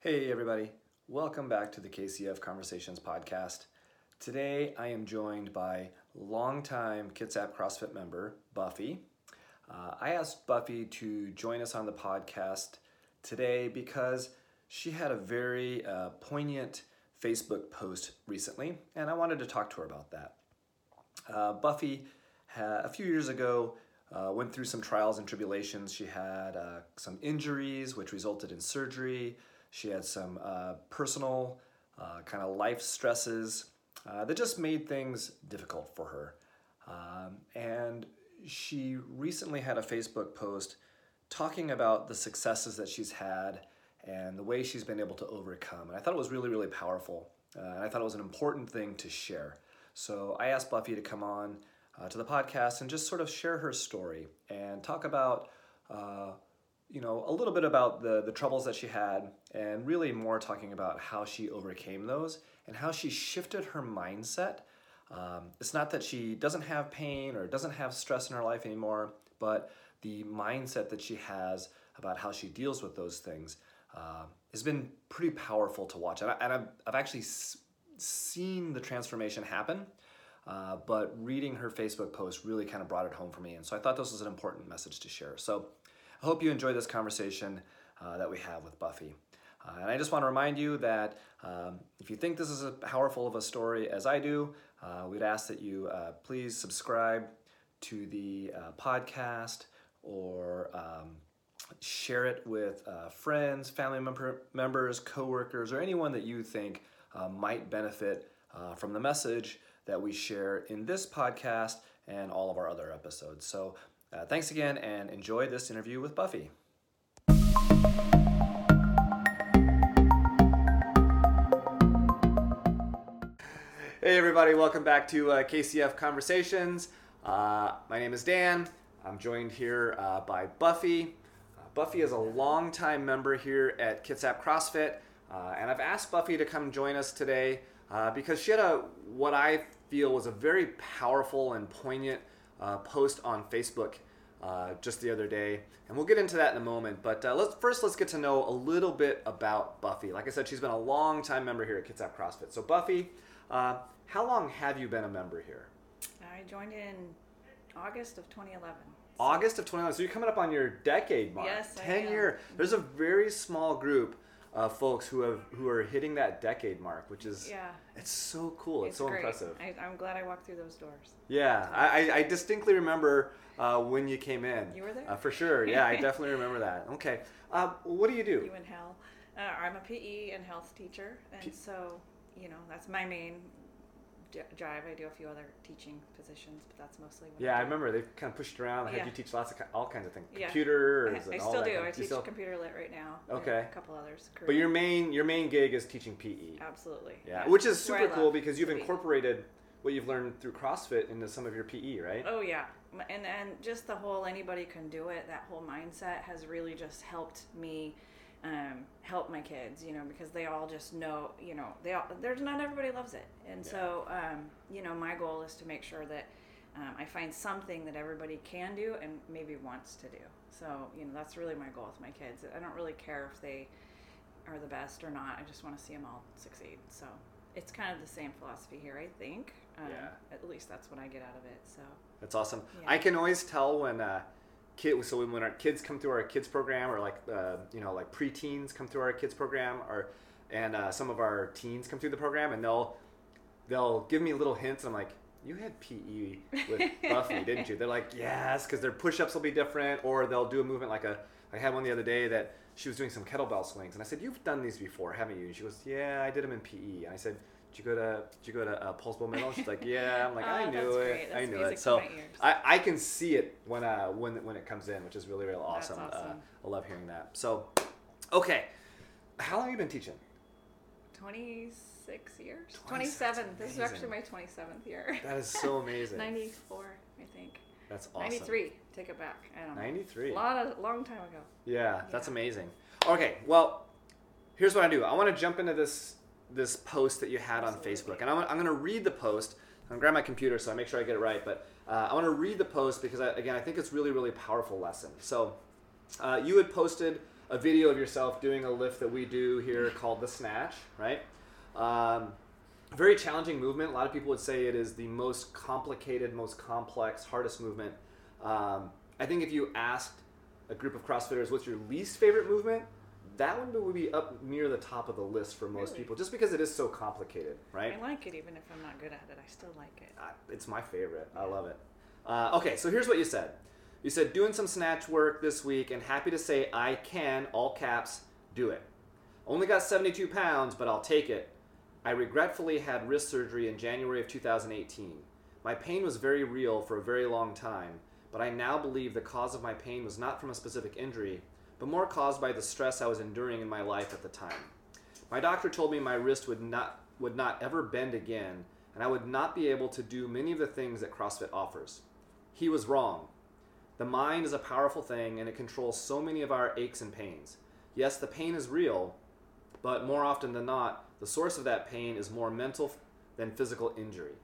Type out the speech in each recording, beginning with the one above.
Hey, everybody. Welcome back to the KCF Conversations podcast. Today, I am joined by longtime Kitsap CrossFit member, Buffy. Uh, I asked Buffy to join us on the podcast today because she had a very uh, poignant Facebook post recently, and I wanted to talk to her about that. Uh, Buffy, ha- a few years ago, uh, went through some trials and tribulations. She had uh, some injuries, which resulted in surgery. She had some uh, personal uh, kind of life stresses uh, that just made things difficult for her. Um, and she recently had a Facebook post talking about the successes that she's had and the way she's been able to overcome. And I thought it was really, really powerful. Uh, and I thought it was an important thing to share. So I asked Buffy to come on uh, to the podcast and just sort of share her story and talk about, uh, you know, a little bit about the, the troubles that she had and really more talking about how she overcame those and how she shifted her mindset. Um, it's not that she doesn't have pain or doesn't have stress in her life anymore, but the mindset that she has about how she deals with those things uh, has been pretty powerful to watch. And, I, I've, I've actually s- seen the transformation happen, uh, but reading her Facebook post really kind of brought it home for me. And so I thought this was an important message to share. So I hope you enjoy this conversation uh, that we have with Buffy. Uh, and I just want to remind you that um, if you think this is as powerful of a story as I do, uh, we'd ask that you uh, please subscribe to the uh, podcast or um, share it with friends, family member, members, coworkers, or anyone that you think might benefit from the message that we share in this podcast and all of our other episodes. So, uh, thanks again and enjoy this interview with Buffy. Hey, everybody, welcome back to uh, KCF Conversations. Uh, my name is Dan. I'm joined here uh, by Buffy. Uh, Buffy is a longtime member here at Kitsap CrossFit, uh, and I've asked Buffy to come join us today uh, because she had a what I feel was a very powerful and poignant uh, post on Facebook uh, just the other day, and we'll get into that in a moment. But uh, let's first let's get to know a little bit about Buffy. Like I said, she's been a long time member here at Kitsap CrossFit. So Buffy, uh, how long have you been a member here? I joined in August of 2011. August of 2011. So you're coming up on your decade mark. Yes, I 10 am. year. There's a very small group of folks who have who are hitting that decade mark, which is Yeah. it's so cool. It's, so great. impressive. I, I'm glad I walked through those doors. Yeah, I, I- distinctly remember uh, when you came in. You were there? Uh, for sure. Yeah, I definitely remember that. Okay. Uh, what do you do? You and Hal. Uh, I'm a PE and health teacher, and P- so you know that's my main drive. I do a few other teaching positions, but that's mostly. What Yeah, I do. remember they kind of pushed around, had Yeah. you teach lots of all kinds of things, Yeah. computers, I, and I all still that do. kind I of- teach still- computer lit right now. Okay. A couple others. but your main your main gig is teaching PE. Absolutely. Yeah, which is I super cool because you've incorporated what you've learned through CrossFit into some of your PE, right? Oh yeah, and and just the whole anybody can do it. That whole mindset has really just helped me um, help my kids. You know, because they all just know. You know, they all there's not everybody loves it, and Yeah. so um, you know my goal is to make sure that um, I find something that everybody can do and maybe wants to do. So you know that's really my goal with my kids. I don't really care if they are the best or not. I just want to see them all succeed. So. It's kind of the same philosophy here, I think. Um, Yeah. At least that's what I get out of it. So. That's awesome. Yeah. I can always tell when uh, kid. So when, when our kids come through our kids program, or like uh, you know like preteens come through our kids program, or and uh, some of our teens come through the program, and they'll they'll give me little hints. And I'm like, you had PE with Buffy, didn't you? They're like, yes, because their push-ups will be different, or they'll do a movement like a. I had one the other day that she was doing some kettlebell swings, and I said, "You've done these before, haven't you?" And she goes, "Yeah, I did them in PE." And I said, "Did you go to Did you go to uh, Poulsbo Middle?" She's like, "Yeah." I'm like, Oh, "I knew it. I knew it." So. I, I can see it when uh when when it comes in, which is really really That's awesome. Uh. I love hearing that. So, okay, how long have you been teaching? 26 years? 27. This is actually my 27th year. That is so amazing. 94, I think. That's awesome. 93. Take it back. I don't know. 93. A lot of long time ago. Yeah, that's amazing. Okay, well, here's what I do. I want to jump into this this post that you had on Facebook, and I'm, I'm going to read the post. I'm going to grab my computer so I make sure I get it right. But uh, I want to read the post because I, again, I think it's really really powerful lesson. So, uh, you had posted a video of yourself doing a lift that we do here called the snatch, right? Um, very challenging movement. A lot of people would say it is the most complicated, most complex, hardest movement. Um, I think if you asked a group of CrossFitters what's your least favorite movement, that one would be up near the top of the list for most Really? people, just because it is so complicated, right? I like it even if I'm not good at it. I still like it. Uh, it's my favorite. I love it. Uh, okay, so here's what you said. You said doing some snatch work this week, and happy to say I can, all caps, do it. Only got 72 pounds, but I'll take it. I regretfully had wrist surgery in January of 2018. My pain was very real for a very long time, but I now believe the cause of my pain was not from a specific injury, but more caused by the stress I was enduring in my life at the time. My doctor told me my wrist would not would not ever bend again, and I would not be able to do many of the things that CrossFit offers. He was wrong. The mind is a powerful thing and it controls so many of our aches and pains. Yes, the pain is real, but more often than not, the source of that pain is more mental than physical injury.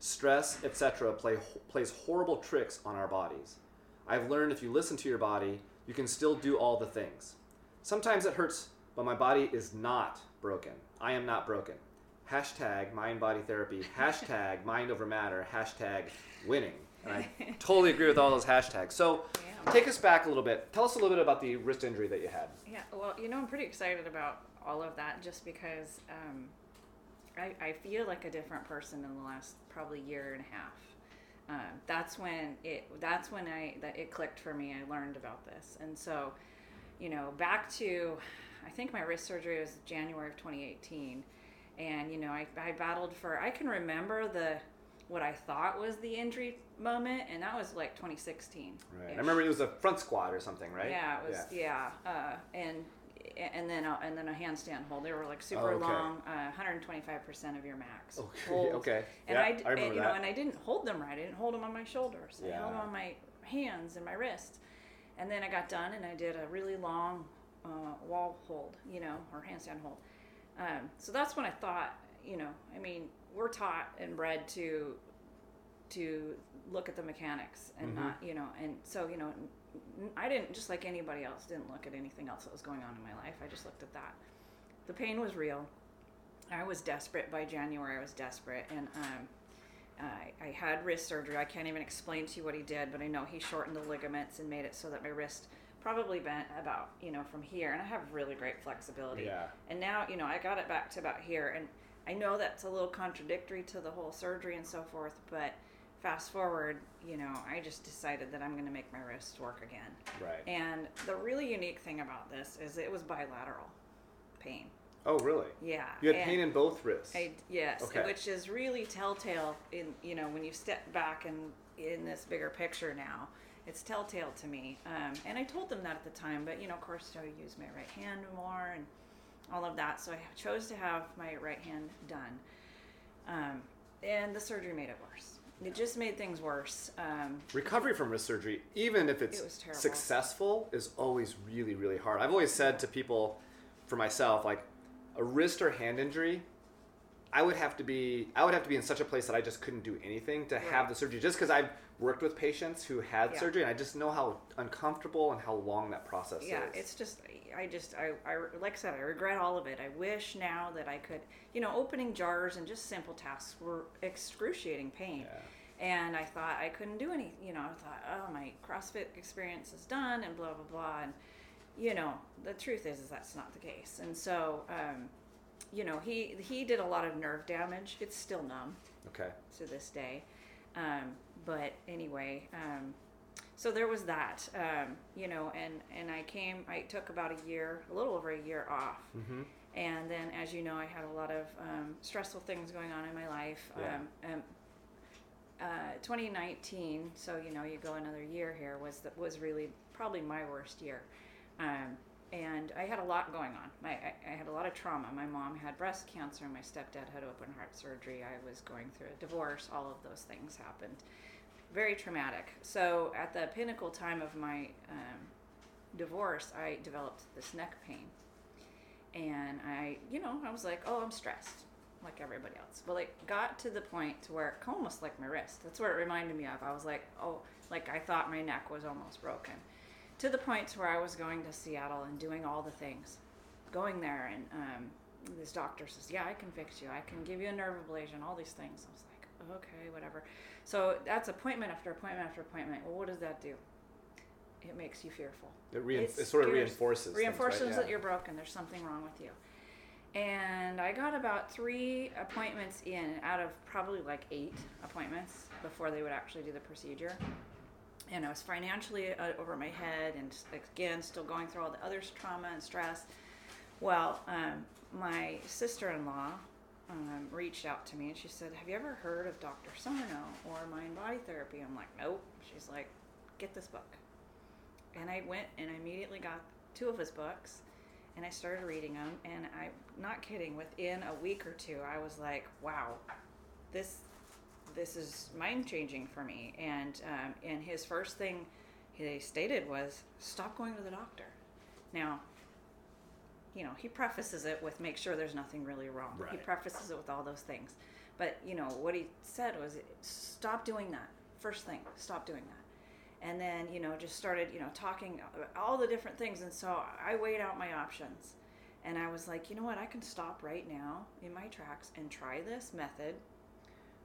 Stress, etc., play, plays horrible tricks on our bodies. I've learned if you listen to your body, you can still do all the things. Sometimes it hurts, but my body is not broken. I am not broken. Hashtag mind body therapy, hashtag mind over matter, hashtag winning. And I totally agree with all those hashtags. So Yeah. take us back a little bit. Tell us a little bit about the wrist injury that you had. Yeah, well, you know, I'm pretty excited about all of that just because um, I, I feel like a different person in the last probably year and a half. Um, that's when it that's when I that it clicked for me. I learned about this, and so, you know, back to, I think my wrist surgery was January of 2018, and you know, I, I battled for. I can remember the what I thought was the injury moment, and that was like 2016. Right. I remember it was a front squat or something, right? Yeah, it was. Yeah, Uh, and and then a, and then a handstand hold. They were like super Oh, okay. long, uh, 125 percent of your max. Okay. hold. okay. And yeah, I, d- I and, you that. know, and I didn't hold them right. I didn't hold them on my shoulders. I held them on my hands and my wrists. And then I got done and I did a really long uh, wall hold, you know, or handstand hold. Um, so that's when I thought, you know, I mean, we're taught and bred to to look at the mechanics and Mhm. not, you know, and so you know, I didn't just like anybody else didn't look at anything else that was going on in my life. I just looked at that. The pain was real. I was desperate by January. I was desperate, and um, I, I had wrist surgery. I can't even explain to you what he did, but I know he shortened the ligaments and made it so that my wrist probably bent about you know from here, and I have really great flexibility. Yeah. And now you know I got it back to about here, and I know that's a little contradictory to the whole surgery and so forth, but fast forward, you know, I just decided that I'm going to make my wrists work again. Right. And the really unique thing about this is it was bilateral pain. oh, really? Yeah. You had pain in both wrists. I, yes, Okay. which is really telltale in you know when you step back and in this bigger picture now. It's telltale to me, um, and I told them that at the time. But you know, of course, I use my right hand more and all of that. So I chose to have my right hand done, um, and the surgery made it worse. It just made things worse. Um, Recovery from wrist surgery, even if it's It successful, is always really, really hard. I've always said to people, for myself, like a wrist or hand injury, I would have to be I would have to be in such a place that I just couldn't do anything to have the surgery. Just because I've worked with patients who had Yeah. surgery, and I just know how uncomfortable and how long that process yeah, is. Yeah, it's just I just I, I like I said I regret all of it. I wish now that I could you know opening jars and just simple tasks were excruciating pain. Yeah. And I thought I couldn't do any, you know, I thought, oh, my CrossFit experience is done and blah, blah, blah. And, you know, the truth is, is that's not the case. And so, um, you know, he, he did a lot of nerve damage. It's still numb Okay. to this day. Um, but anyway, um, so there was that, um, you know, and, and I came, I took about a year, a little over a year off. Mm-hmm. And then, as you know, I had a lot of um, stressful things going on in my life. Yeah. Uh, 2019, so you know, you go another year here was that was really probably my worst year, um, and I had a lot going on. My, I, I had a lot of trauma. My mom had breast cancer. My stepdad had open heart surgery. I was going through a divorce. All of those things happened. Very traumatic. So at the pinnacle time of my um, divorce, I developed this neck pain and I, you know, I was like, oh, I'm stressed, like everybody else. But it got to the point to where it almost like my wrist. That's what it reminded me of. I was like, oh, like I thought my neck was almost broken. to the point to where I was going to Seattle and doing all the things, going there and um, this doctor says, yeah, I can fix you. I can give you a nerve ablation. All these things. I was like, okay, whatever. So that's appointment after appointment after appointment. Well, what does that do? It makes you fearful. It, reinf- it sort of reinforces. reinforces things, right? that you're broken. There's something wrong with you. And I got about three appointments in out of probably like eight appointments before they would actually do the procedure. And I was financially uh, over my head, and again, still going through all the other trauma and stress. Well, um, my sister-in-law um, reached out to me, and she said, "Have you ever heard of Dr. Sarno or mind body therapy?" I'm like, "Nope." She's like, "Get this book." and I went and I immediately got two of his books and I started reading them and I'm not kidding within a week or two I was like wow this this is mind changing for me. And um, and his first thing he stated was stop going to the doctor. Now you know he prefaces it with make sure there's nothing really wrong. He prefaces it with all those things. But you know what he said was stop doing that. First thing stop doing that and then you know just started you know talking all the different things and so i weighed out my options and i was like you know what i can stop right now in my tracks and try this method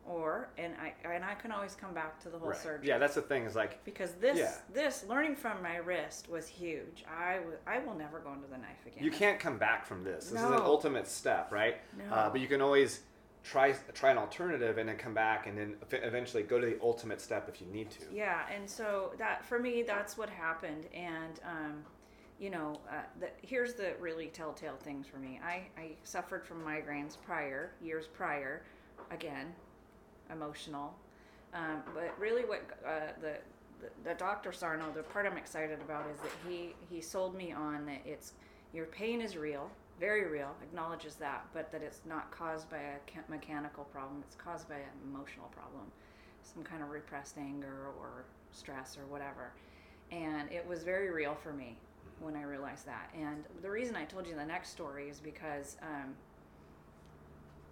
or and i and i can always come back to the whole Right. surgery Yeah, that's the thing. Is like because this Yeah. this learning from my wrist was huge i i will never go into the knife again you can't come back from this. This is an ultimate step, right? No. Uh, but you can always try try an alternative and then come back and then eventually go to the ultimate step if you need to. Yeah, and so that for me, that's what happened. And um, you know, uh, the, here's the really telltale things for me. I, I suffered from migraines prior, years prior, again, emotional. Um, but really, what uh, the, the the Dr. Sarno, the part I'm excited about is that he he sold me on that it's your pain is real, very real, acknowledges that, but that it's not caused by a mechanical problem. It's caused by an emotional problem, some kind of repressed anger or stress or whatever. And it was very real for me when I realized that. And the reason I told you the next story is because um,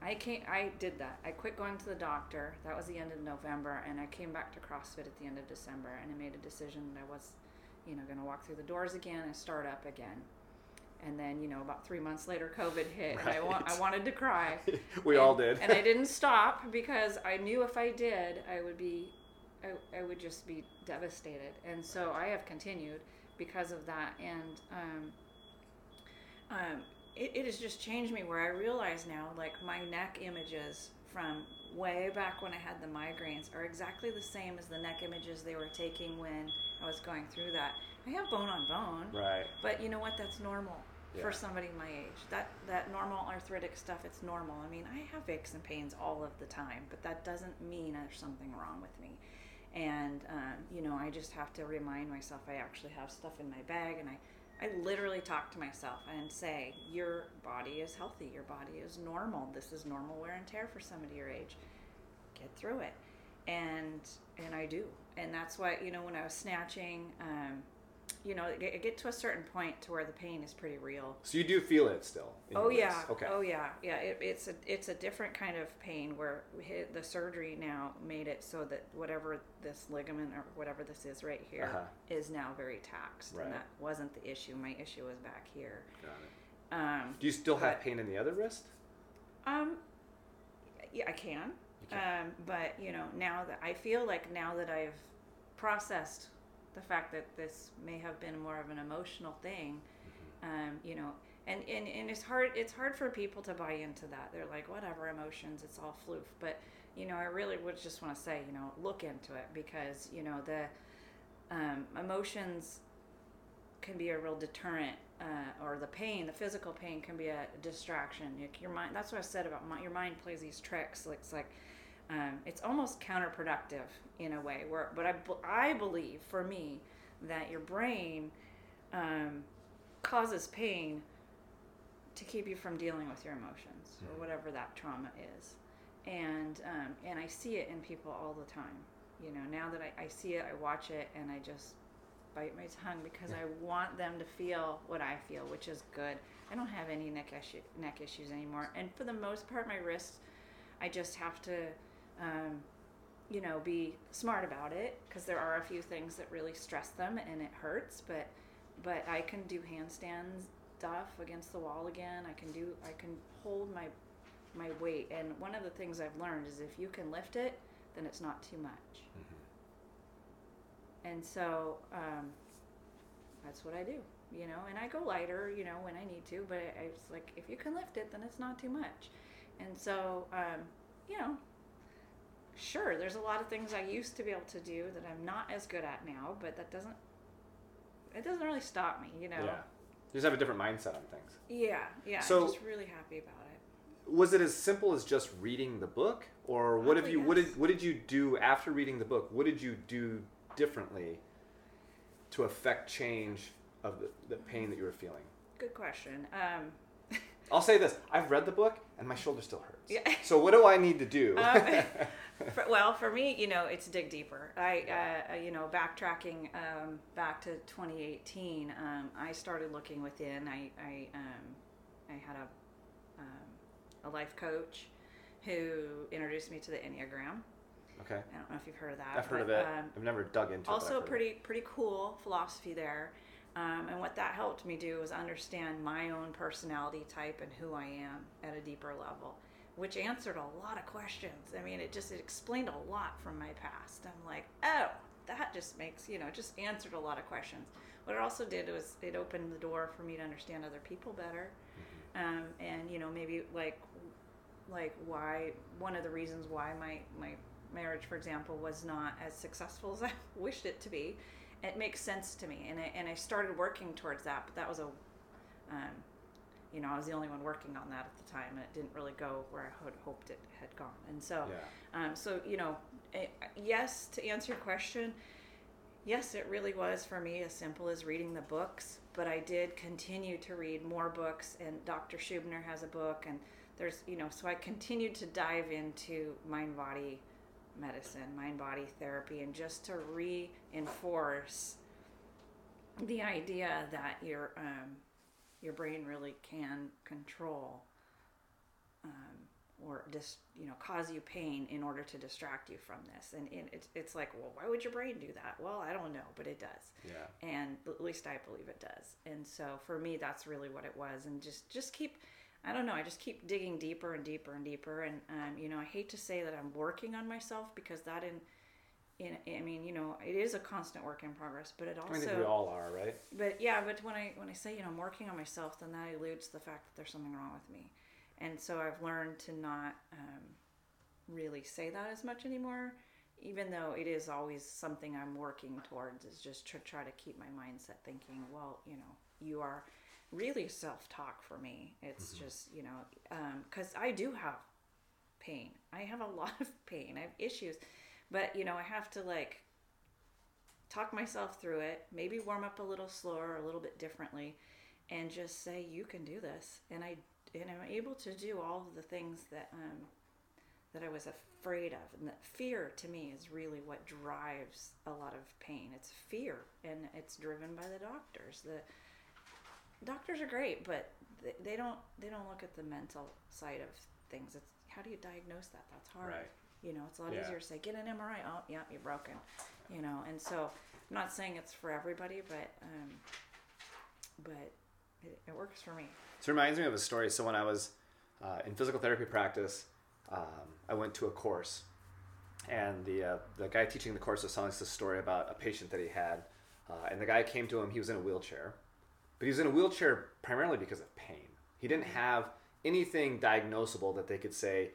I came, I did that. I quit going to the doctor. That was the end of November, and I came back to CrossFit at the end of December, and I made a decision that I was, you know, going to walk through the doors again and start up again. And then, you know, about three months later, COVID hit, and I, wa- I wanted to cry. we and, all did. and I didn't stop because I knew if I did, I would be, I, I would just be devastated. And so I have continued because of that. And um, um, it, it has just changed me where I realize now, like my neck images from way back when I had the migraines are exactly the same as the neck images they were taking when I was going through that. I have bone on bone. right. But you know what? That's normal Yeah. for somebody my age. That that normal arthritic stuff, it's normal. I mean, I have aches and pains all of the time, but that doesn't mean there's something wrong with me. And um, you know, I just have to remind myself I actually have stuff in my bag, and I. I literally talk to myself and say, Your body is healthy. Your body is normal. This is normal wear and tear for somebody your age. Get through it. And and I do. And that's why, you know, when I was snatching, um, you know, get- get to a certain point to where the pain is pretty real. So you do feel it still. Oh yeah. Okay. Oh yeah. Yeah. It, it's a it's a different kind of pain where the surgery now made it so that whatever this ligament or whatever this is right here is Uh-huh. now very taxed, Right. and that wasn't the issue. My issue was back here. Got it. Um, Do you still have pain in the other wrist? um, yeah, I can. You can. Um, but you know, now that I feel like now that I've processed the fact that this may have been more of an emotional thing, um, you know, and, and, and it's hard it's hard for people to buy into that. They're like, whatever emotions, it's all floof. But you know, I really would just want to say, you know, look into it because you know the um, emotions can be a real deterrent, uh, or the pain, the physical pain, can be a distraction. Like your mind. That's what I said about my, your mind plays these tricks. Like, It's like um, it's almost counterproductive in a way. Where, but I, I believe for me that your brain um, causes pain to keep you from dealing with your emotions or whatever that trauma is. And um, and I see it in people all the time. You know, now that I, I see it, I watch it, and I just bite my tongue because I want them to feel what I feel, which is good. I don't have any neck issue, neck issues anymore, and for the most part, my wrists, I just have to um, you know, be smart about it because there are a few things that really stress them and it hurts. But but I can do handstands stuff against the wall again. I can do I can hold my my weight. And one of the things I've learned is if you can lift it, then it's not too much. And so um, that's what I do, you know. And I go lighter, you know, when I need to. But I, I was like, if you can lift it, then it's not too much. And so, um, you know, sure, there's a lot of things I used to be able to do that I'm not as good at now. But that doesn't it doesn't really stop me, you know. Yeah. You just have a different mindset on things. Yeah, yeah. So- I'm just really happy about it. Was it as simple as just reading the book, or what have you? What did what did you do after reading the book? What did you do differently to affect change of the, the pain that you were feeling? Good question. Um, I'll say this: I've read the book, and my shoulder still hurts. Yeah. So what do I need to do? Um, for, well, for me, you know, it's dig deeper. I, uh, you know, backtracking um, back to 2018, um, I started looking within. I, I, um, I had a, um, a life coach who introduced me to the Enneagram. okay, I don't know if you've heard of that. I've heard of it. Um, I've never dug into it. also of pretty pretty cool philosophy there um, and what that helped me do was understand my own personality type and who i am at a deeper level which answered a lot of questions. I mean it just it explained a lot from my past. I'm like oh that just makes you know just answered a lot of questions. What it also did was it opened the door for me to understand other people better. Um, and you know maybe like like why one of the reasons why my my marriage for example was not as successful as i wished it to be it makes sense to me. And I, and I started working towards that but that was a um, you know i was the only one working on that at the time and it didn't really go where i had hoped it had gone and so Yeah. um, so you know eh, yes to answer your question yes it really was for me as simple as reading the books but i did continue to read more books and dr Schubiner has a book and there's you know so i continued to dive into mind body medicine mind body therapy and just to reinforce the idea that your um, your brain really can control um, or just you know cause you pain in order to distract you from this. And it, it's, it's like well why would your brain do that? Well i don't know but it does. Yeah. and at least i believe it does. And so for me that's really what it was. And just just keep i don't know i just keep digging deeper and deeper and deeper. And um, you know i hate to say that i'm working on myself because that in in, I mean, you know, it is a constant work in progress, but it also. I think we all are, right? but yeah, but when I when I say you know I'm working on myself, then that eludes the fact that there's something wrong with me, and so I've learned to not um, really say that as much anymore. Even though it is always something I'm working towards, is just to try to keep my mindset thinking, well, you know, you are really self talk for me. It's just you know, because I do have pain. I have a lot of pain. I have issues, but you know, I have to like talk myself through it, maybe warm up a little slower, a little bit differently, and just say you can do this. And I and I'm able to do all of the things that um, that I was afraid of. And that fear to me is really what drives a lot of pain. It's fear, and it's driven by the doctors. The doctors are great, but they, don't they don't look at the mental side of things. It's how do you diagnose that? That's hard. Right. You know, it's a lot Yeah. easier to say get an MRI. Oh, yeah, you're broken. You know, and so I'm not saying it's for everybody, but um, but it, it works for me. So it reminds me of a story. So when I was uh, in physical therapy practice, um, I went to a course, and the uh, the guy teaching the course was telling us a story about a patient that he had, uh, and the guy came to him. He was in a wheelchair, but he was in a wheelchair primarily because of pain. He didn't have anything diagnosable that they could say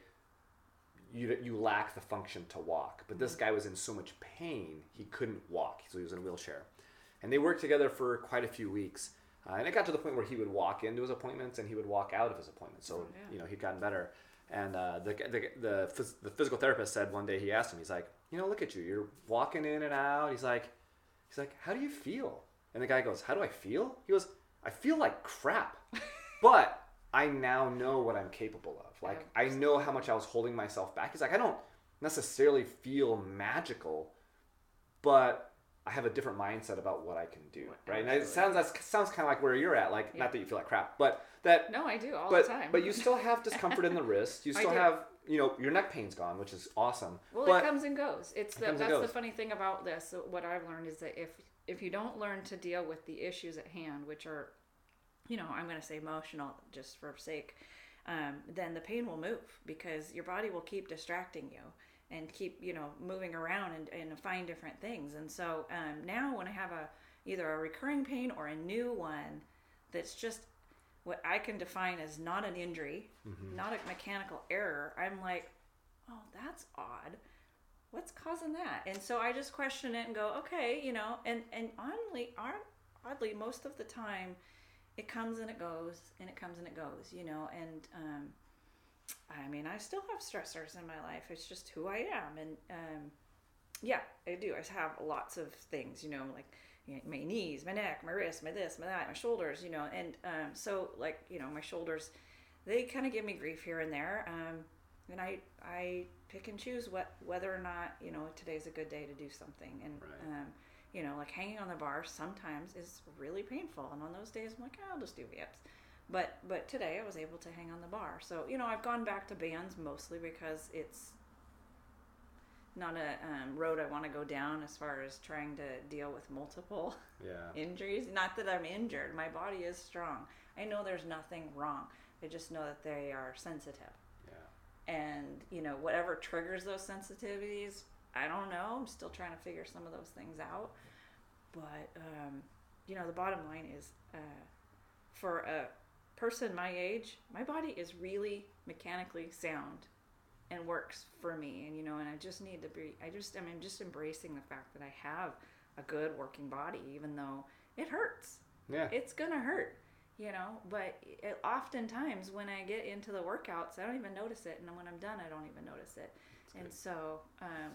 you you lack the function to walk. But this guy was in so much pain he couldn't walk, so he was in a wheelchair. And they worked together for quite a few weeks. Uh, and it got to the point where he would walk into his appointments and he would walk out of his appointments. So Oh, yeah. you know he'd gotten better. And uh, the, the, the, the physical therapist said one day he asked him, he's like, you know, look at you, you're walking in and out. He's like, he's like, how do you feel? And the guy goes, how do I feel? He goes, I feel like crap, but I now know what I'm capable of. Like I know how much I was holding myself back. He's like, I don't necessarily feel magical, but I have a different mindset about what I can do. Right? And it sounds that sounds kind of like where you're at. Like Yeah. not that you feel like crap, but that No, I do all but the time. but you still have discomfort in the wrist. You still have you know your neck pain's gone, which is awesome. Well, but it comes and goes. It's the, and that's the funny thing about this. What I've learned is that if if you don't learn to deal with the issues at hand, which are, you know, I'm going to say emotional just for sake, um, then the pain will move because your body will keep distracting you and keep you know moving around and, and find different things. And so um, now when I have a either a recurring pain or a new one that's just what I can define as not an injury, not a mechanical error, I'm like, oh, that's odd. What's causing that? And so I just question it and go, okay, you know, and and oddly, oddly, most of the time, it comes and it goes, and it comes and it goes, you know, and um, I mean, I still have stressors in my life. It's just who I am, and um, yeah, I do. I have lots of things, you know, like you know, my knees, my neck, my wrist, my this, my that, my shoulders, you know, and um, so like you know, my shoulders, they kind of give me grief here and there, um, and I I pick and choose what whether or not you know today's a good day to do something, and Right. You know, like hanging on the bar sometimes is really painful, and on those days I'm like, "Oh, I'll just do VIPs. But but today I was able to hang on the bar. So you know I've gone back to bands mostly because it's not a um, road I want to go down as far as trying to deal with multiple yeah, injuries. Not that I'm injured. My body is strong. I know there's nothing wrong. I just know that they are sensitive. yeah, And, you know, whatever triggers those sensitivities, I don't know. I'm still trying to figure some of those things out. But, um, you know, the bottom line is uh, for a person my age, my body is really mechanically sound and works for me. And, you know, and I just need to be, I just, I mean, just embracing the fact that I have a good working body, even though it hurts yeah. it's gonna hurt you know but it, oftentimes when i get into the workouts i don't even notice it and when i'm done i don't even notice it and so um,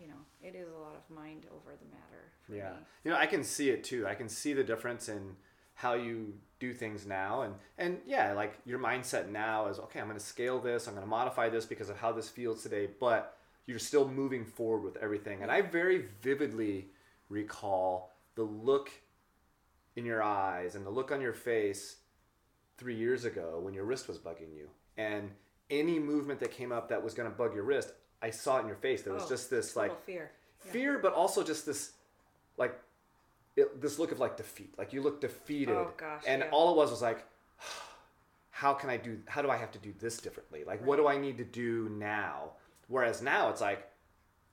you know it is a lot of mind over the matter for Yeah. me You know, I can see it too. I can see the difference in how you do things now and and yeah, like your mindset now is okay, I'm going to scale this, I'm going to modify this because of how this feels today, but you're still moving forward with everything. And I very vividly recall the look in your eyes and the look on your face 3 years ago when your wrist was bugging you. And any movement that came up that was going to bug your wrist, I saw it in your face. There was Oh, just this like fear Yeah. fear, but also just this like it, this look of like defeat. Like you look defeated, Oh, gosh, and yeah. all it was was like, how can I do? How do I have to do this differently? Like, what do I need to do now? Whereas now it's like,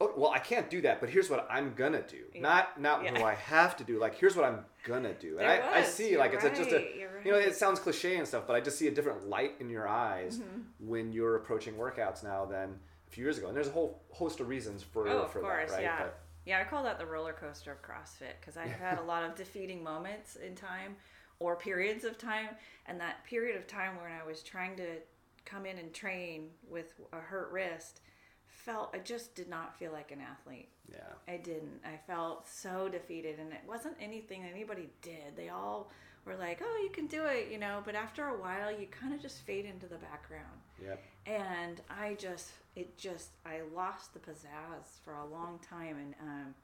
oh, well, I can't do that, but here's what I'm gonna do. Not not Yeah. what I have to do. Like, here's what I'm gonna do. And I, I see You're like it's a, just a right. You're know right. it sounds cliche and stuff, but I just see a different light in your eyes Mm-hmm. when you're approaching workouts now than few years ago. And there's a whole host of reasons for Oh, for course, that, right? yeah. But- Yeah, I call that the roller coaster of CrossFit because I've had a lot of defeating moments in time or periods of time. And that period of time when I was trying to come in and train with a hurt wrist felt, I just did not feel like an athlete. yeah. I didn't. I felt so defeated, and it wasn't anything anybody did. They all were like, "Oh, you can do it," you know. But after a while, you kind of just fade into the background Yep. And I just it just I lost the pizzazz for a long time and um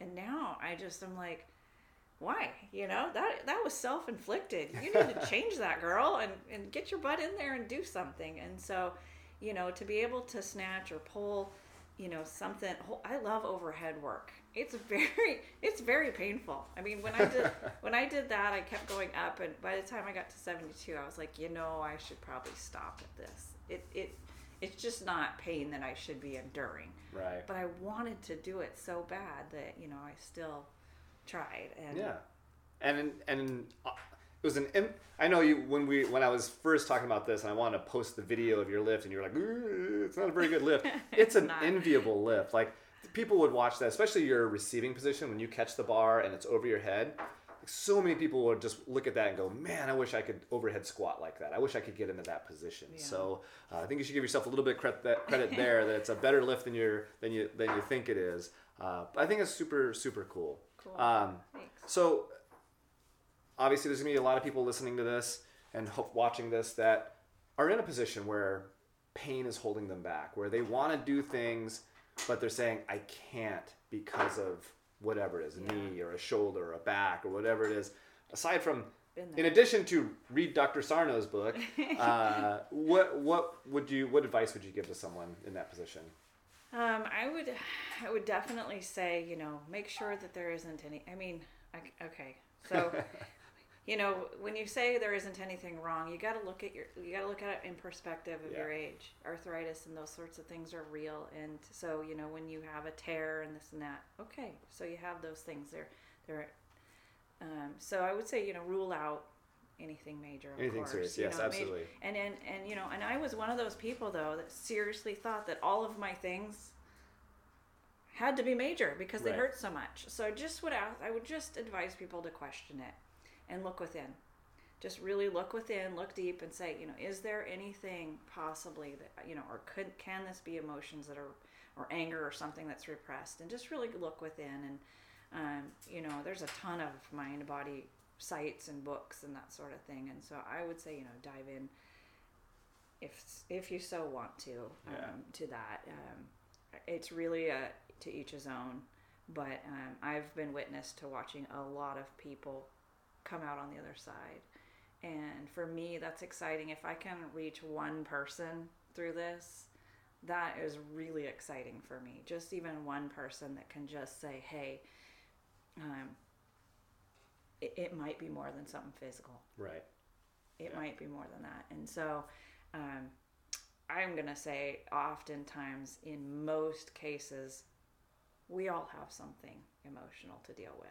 and now I just am like why? You know that that was self-inflicted. You need to change that girl and and get your butt in there and do something. And so you know to be able to snatch or pull you know something I love overhead work. It's very it's very painful. I mean when I did when I did that I kept going up and by the time I got to 72 I was like you know I should probably stop at this. It it it's just not pain that I should be enduring. Right. but I wanted to do it so bad that you know I still tried and Yeah, and and uh, it was an. I know you when we when I was first talking about this, and I wanted to post the video of your lift, and you were like, "It's not a very good lift." It's an not. enviable lift. Like people would watch that, especially your receiving position when you catch the bar and it's over your head. Like, so many people would just look at that and go, "Man, I wish I could overhead squat like that. I wish I could get into that position." Yeah. So uh, I think you should give yourself a little bit credit, credit there that it's a better lift than you than you than you think it is. Uh, I think it's super super cool. Cool. Um, Thanks. so obviously, there's gonna be a lot of people listening to this and ho- watching this that are in a position where pain is holding them back, where they want to do things, but they're saying, "I can't because of whatever it is, a Yeah. knee or a shoulder or a back or whatever it is." Aside from in addition to read Dr. Sarno's book, uh, what what would you what advice would you give to someone in that position? Um, I would, I would definitely say, you know, make sure that there isn't any. I mean, I, okay, so, you know, when you say there isn't anything wrong, you got to look at your, you got to look at it in perspective of your age. Arthritis and those sorts of things are real, and so you know when you have a tear and this and that. Okay, so you have those things. They're, they're. Um, so I would say, you know, rule out anything major. Of Anything course, serious, you yes, know, major- absolutely. and and and you know, and I was one of those people though that seriously thought that all of my things had to be major because they Right. hurt so much. So I just would ask, I would just advise people to question it and look within. Just really look within, look deep, and say, you know, is there anything possibly that you know, or could can this be emotions that are, or anger or something that's repressed? And just really look within, and um, you know, there's a ton of mind body sites and books and that sort of thing. And so I would say, you know, dive in if if you so want to um, Yeah. to that. Um, it's really a, to each his own. But um, I've been witness to watching a lot of people come out on the other side. And for me, that's exciting. If I can reach one person through this, that is really exciting for me. Just even one person that can just say, hey, um, it, it might be more than something physical Right. it Yeah. might be more than that. And so um, I'm going to say, oftentimes, in most cases, we all have something emotional to deal with,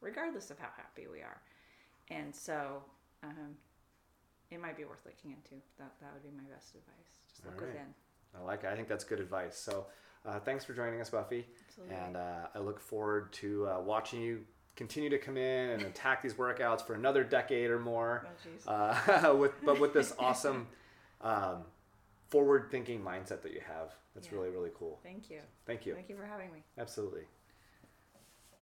regardless of how happy we are. And so um, it might be worth looking into. That, that would be my best advice. Just look right. within. I like it. I think that's good advice. So, uh, thanks for joining us, Buffy. Absolutely. And uh, I look forward to uh, watching you continue to come in and attack these workouts for another decade or more. Oh, jeez. Uh, with but with this awesome, um, forward-thinking mindset that you have. That's Yeah. really really cool. Thank you. Thank you. Thank you for having me. Absolutely.